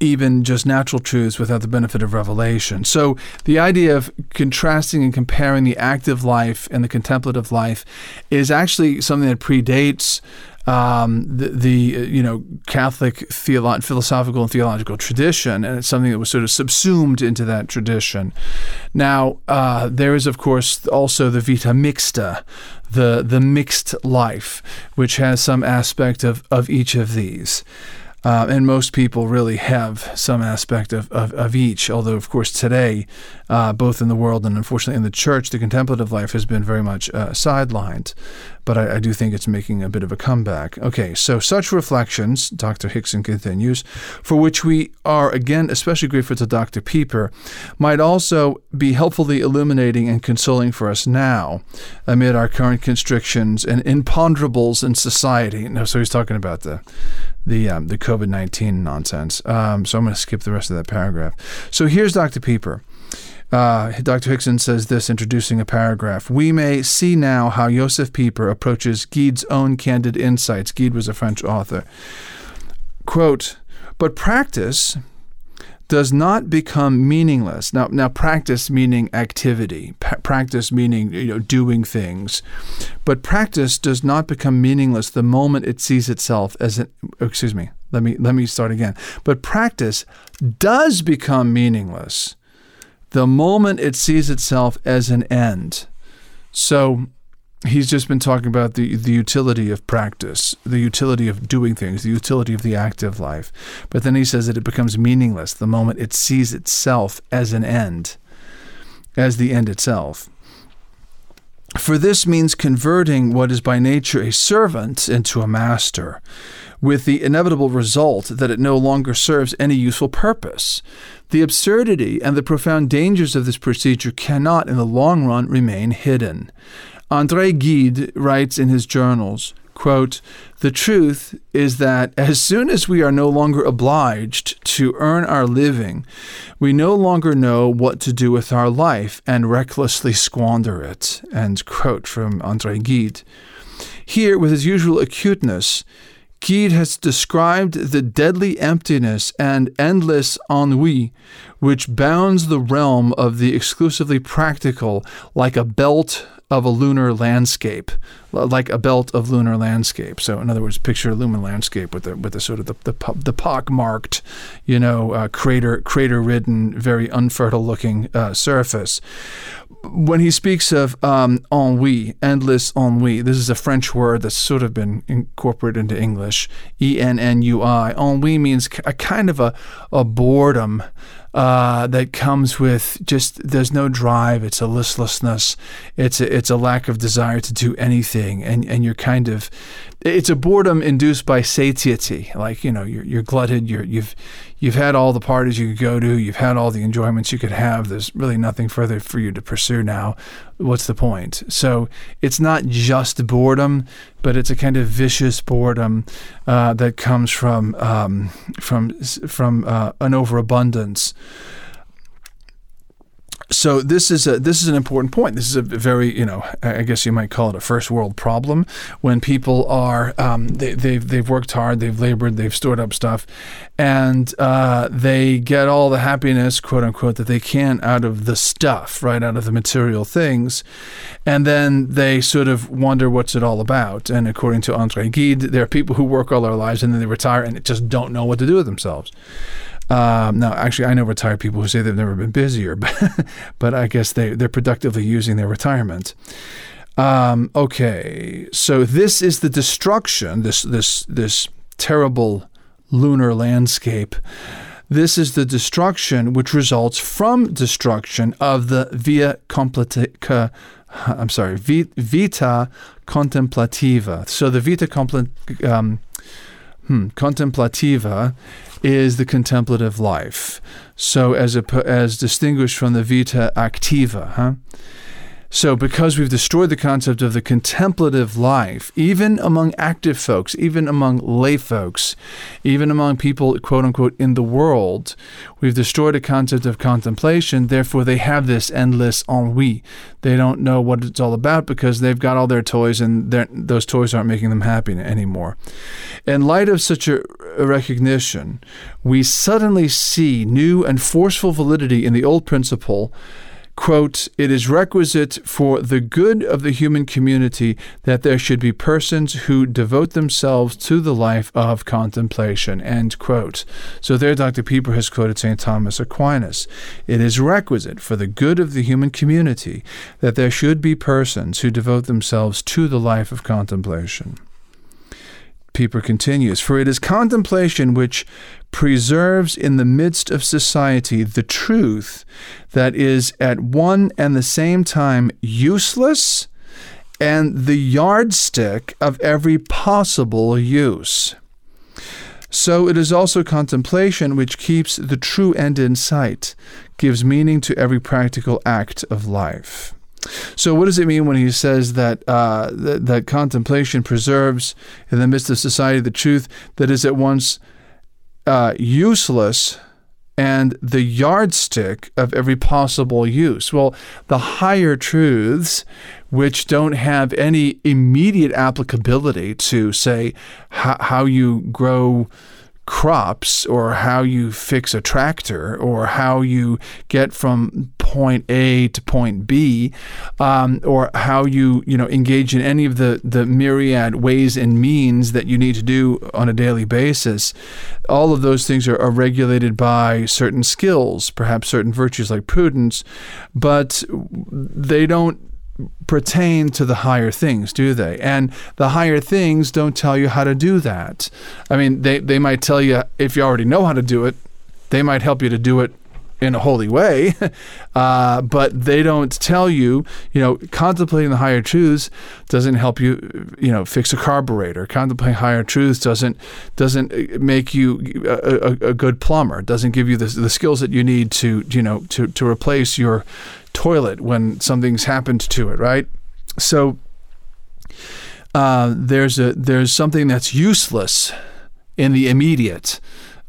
even just natural truths without the benefit of revelation. So the idea of contrasting and comparing the active life and the contemplative life is actually something that predates um, the, the, you know Catholic theolo- philosophical and theological tradition, and it's something that was sort of subsumed into that tradition. Now uh, there is, of course, also the vita mixta, the the mixed life, which has some aspect of of each of these. Uh, and most people really have some aspect of, of, of each, although, of course, today, uh, both in the world and unfortunately in the church, the contemplative life has been very much uh, sidelined. But I, I, do think it's making a bit of a comeback. Okay, so such reflections, Dr. Hickson continues, for which we are again especially grateful to Dr. Pieper, might also be helpfully illuminating and consoling for us now amid our current constrictions and imponderables in society. No, so he's talking about the the um, the COVID nineteen nonsense. Um, so I'm going to skip the rest of that paragraph. So here's Dr. Pieper. Uh, Dr. Hickson says this, introducing a paragraph. We may see now how Josef Pieper approaches Gide's own candid insights. Gide was a French author. Quote, but practice does not become meaningless. Now, now practice meaning activity, practice meaning you know doing things, but practice does not become meaningless the moment it sees itself as an. Excuse me. Let me let me start again. But practice does become meaningless the moment it sees itself as an end. So he's just been talking about the, the utility of practice, the utility of doing things, the utility of the active life. But then he says that it becomes meaningless the moment it sees itself as an end, as the end itself. For this means converting what is by nature a servant into a master, with the inevitable result that it no longer serves any useful purpose. The absurdity and the profound dangers of this procedure cannot, in the long run, remain hidden. André Gide writes in his journals, quote, The truth is that as soon as we are no longer obliged to earn our living, we no longer know what to do with our life and recklessly squander it. End quote from André Gide. Here, with his usual acuteness, Gide has described the deadly emptiness and endless ennui which bounds the realm of the exclusively practical like a belt of a lunar landscape, like a belt of lunar landscape. So, in other words, picture a lunar landscape with the with the sort of the the, the pock-marked, you know, uh, crater crater-ridden, very unfertile-looking uh, surface. When he speaks of um, ennui, endless ennui, this is a French word that's sort of been incorporated into English. E N N U I. Ennui means a kind of a, a boredom uh, that comes with just there's no drive. It's a listlessness. It's a, it's a lack of desire to do anything, and and you're kind of it's a boredom induced by satiety. Like you know you're you're glutted. You're you've you've had all the parties you could go to. You've had all the enjoyments you could have. There's really nothing further for you to pursue now. What's the point? So it's not just boredom, but it's a kind of vicious boredom uh, that comes from um, from from uh, an overabundance so this is a this is an important point. This is a very you know I guess you might call it a first world problem when people are um, they, they've they've worked hard, they've labored, they've stored up stuff, and uh, they get all the happiness quote unquote that they can out of the stuff, right out of the material things, and then they sort of wonder what's it all about. And according to Andre Gide, there are people who work all their lives and then they retire and just don't know what to do with themselves. Um, now, actually, I know retired people who say they've never been busier, but, but I guess they, they're productively using their retirement. Um, okay, so this is the destruction, this, this, this terrible lunar landscape. This is the destruction which results from destruction of the via completica. I'm sorry, vita contemplativa. So the vita compl- um, hmm, contemplativa is the contemplative life. So as a, as distinguished from the vita activa, huh? So, because we've destroyed the concept of the contemplative life, even among active folks, even among lay folks, even among people, quote unquote, in the world, we've destroyed a concept of contemplation. Therefore, they have this endless ennui. They don't know what it's all about because they've got all their toys and those toys aren't making them happy anymore. In light of such a recognition, we suddenly see new and forceful validity in the old principle quote, it is requisite for the good of the human community that there should be persons who devote themselves to the life of contemplation, end quote. So there Dr. Pieper has quoted St. Thomas Aquinas. It is requisite for the good of the human community that there should be persons who devote themselves to the life of contemplation. Pieper continues, For it is contemplation which preserves in the midst of society the truth that is at one and the same time useless and the yardstick of every possible use. So it is also contemplation which keeps the true end in sight, gives meaning to every practical act of life. So, what does it mean when he says that, uh, that, that contemplation preserves in the midst of society the truth that is at once uh, useless and the yardstick of every possible use? Well, the higher truths, which don't have any immediate applicability to, say, how you grow crops or how you fix a tractor or how you get from point A to point B um, or how you you know engage in any of the the myriad ways and means that you need to do on a daily basis all of those things are, are regulated by certain skills perhaps certain virtues like prudence but they don't pertain to the higher things, do they? And the higher things don't tell you how to do that. I mean, they, they might tell you if you already know how to do it, they might help you to do it in a holy way, uh, but they don't tell you, you know, contemplating the higher truths doesn't help you, you know, fix a carburetor. Contemplating higher truths doesn't doesn't make you a, a, a good plumber. Doesn't give you the, the skills that you need to, you know, to, to replace your toilet when something's happened to it, right? So uh, there's a there's something that's useless in the immediate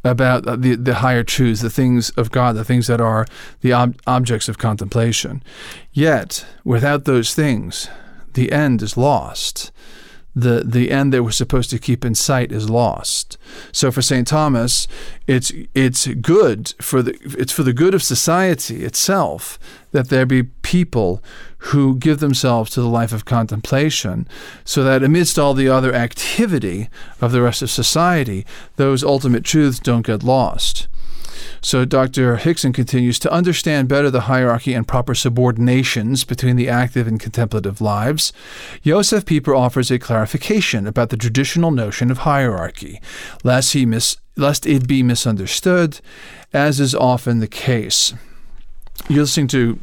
about the the higher truths, the things of God, the things that are the ob- objects of contemplation. Yet, without those things, the end is lost the the end that we're supposed to keep in sight is lost. So for St. Thomas, it's it's good for the it's for the good of society itself that there be people who give themselves to the life of contemplation, so that amidst all the other activity of the rest of society, those ultimate truths don't get lost. So Dr. Hickson continues to understand better the hierarchy and proper subordinations between the active and contemplative lives. Josef Pieper offers a clarification about the traditional notion of hierarchy, lest, he mis- lest it be misunderstood, as is often the case. You're listening to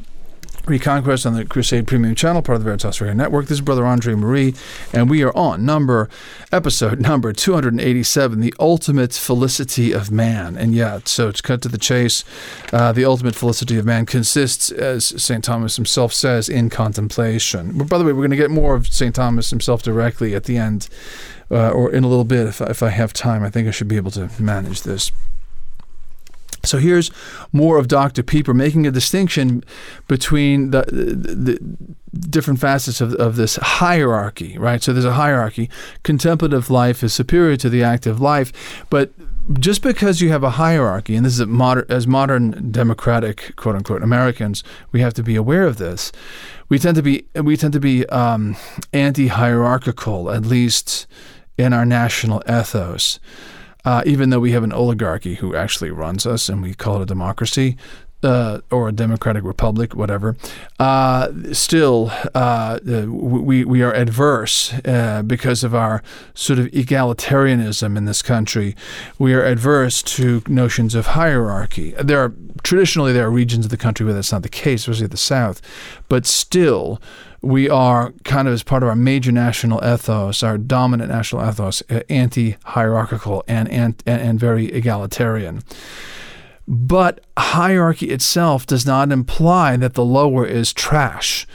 Reconquest on the Crusade Premium Channel, part of the Veritas Radio Network. This is Brother Andre Marie, and we are on number episode number 287, the ultimate felicity of man. And yeah, so to cut to the chase, uh, the ultimate felicity of man consists, as St. Thomas himself says, in contemplation. But by the way, we're going to get more of St. Thomas himself directly at the end, uh, or in a little bit if, if I have time. I think I should be able to manage this. So here's more of Dr. Pieper making a distinction between the, the, the, different facets of, of this hierarchy, right? So there's a hierarchy. Contemplative life is superior to the active life, but just because you have a hierarchy, and this is modern, as modern democratic quote unquote Americans, we have to be aware of this. We tend to be we tend to be um, anti-hierarchical, at least in our national ethos uh, even though we have an oligarchy who actually runs us and we call it a democracy. Uh, or a democratic republic, whatever. Uh, still, uh, we we are adverse uh, because of our sort of egalitarianism in this country. We are adverse to notions of hierarchy. There are traditionally there are regions of the country where that's not the case, especially the South, but still we are kind of as part of our major national ethos, our dominant national ethos, uh, anti-hierarchical and, and, and very egalitarian. But hierarchy itself does not imply that the lower is trash.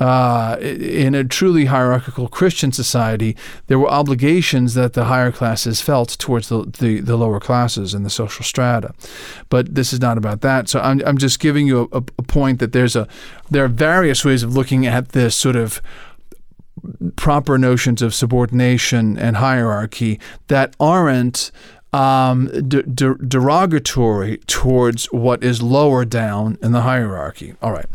Uh, in a truly hierarchical Christian society, there were obligations that the higher classes felt towards the, the, the lower classes and the social strata. But this is not about that. So I'm, I'm just giving you a, a point that there's a there are various ways of looking at this sort of proper notions of subordination and hierarchy that aren't um, de- de- derogatory towards what is lower down in the hierarchy. All right.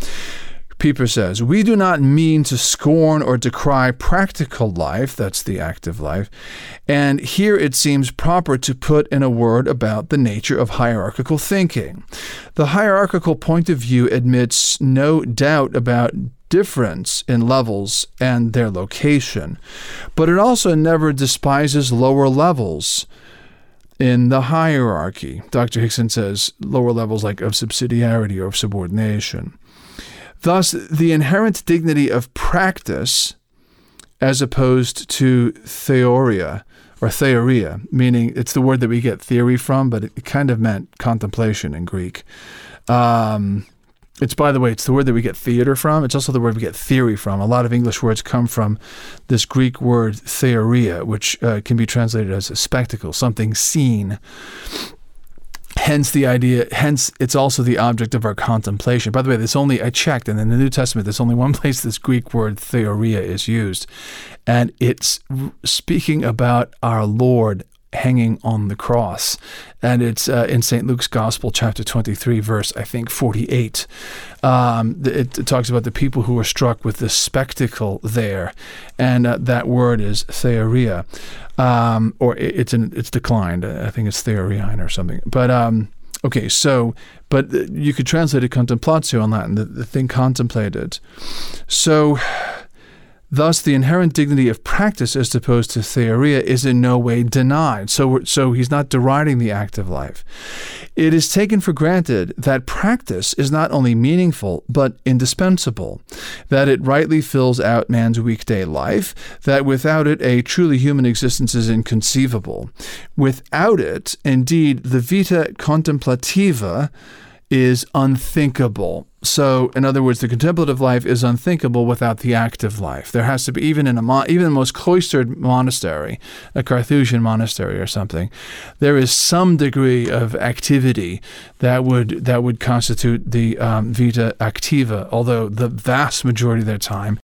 Pieper says, We do not mean to scorn or decry practical life, that's the active life, and here it seems proper to put in a word about the nature of hierarchical thinking. The hierarchical point of view admits no doubt about difference in levels and their location, but it also never despises lower levels in the hierarchy. Dr. Hickson says lower levels like of subsidiarity or of subordination. Thus, the inherent dignity of practice, as opposed to theoria or theoria, meaning it's the word that we get theory from, but it kind of meant contemplation in Greek. Um, it's, by the way, it's the word that we get theater from. It's also the word we get theory from. A lot of English words come from this Greek word theoria, which uh, can be translated as a spectacle, something seen. Hence the idea, hence it's also the object of our contemplation. By the way, there's only, I checked, and in the New Testament, there's only one place this Greek word theoria is used. And it's speaking about our Lord hanging on the cross. And it's uh, in St. Luke's Gospel, chapter 23, verse, I think, 48. Um, it, talks about the people who were struck with the spectacle there. And uh, that word is theoria. Um, or it, it's, in, it's declined. I think it's theorian or something. But. Um, Okay, so, but you could translate it contemplatio in Latin, the, the thing contemplated. So, Thus, the inherent dignity of practice as opposed to theoria is in no way denied. So, so he's not deriding the active life. It is taken for granted that practice is not only meaningful, but indispensable, that it rightly fills out man's weekday life, that without it, a truly human existence is inconceivable. Without it, indeed, the vita contemplativa is unthinkable. So, in other words, the contemplative life is unthinkable without the active life. There has to be even in a mon- even the most cloistered monastery, a Carthusian monastery or something, there is some degree of activity that would that would constitute the um, vita activa. Although the vast majority of their time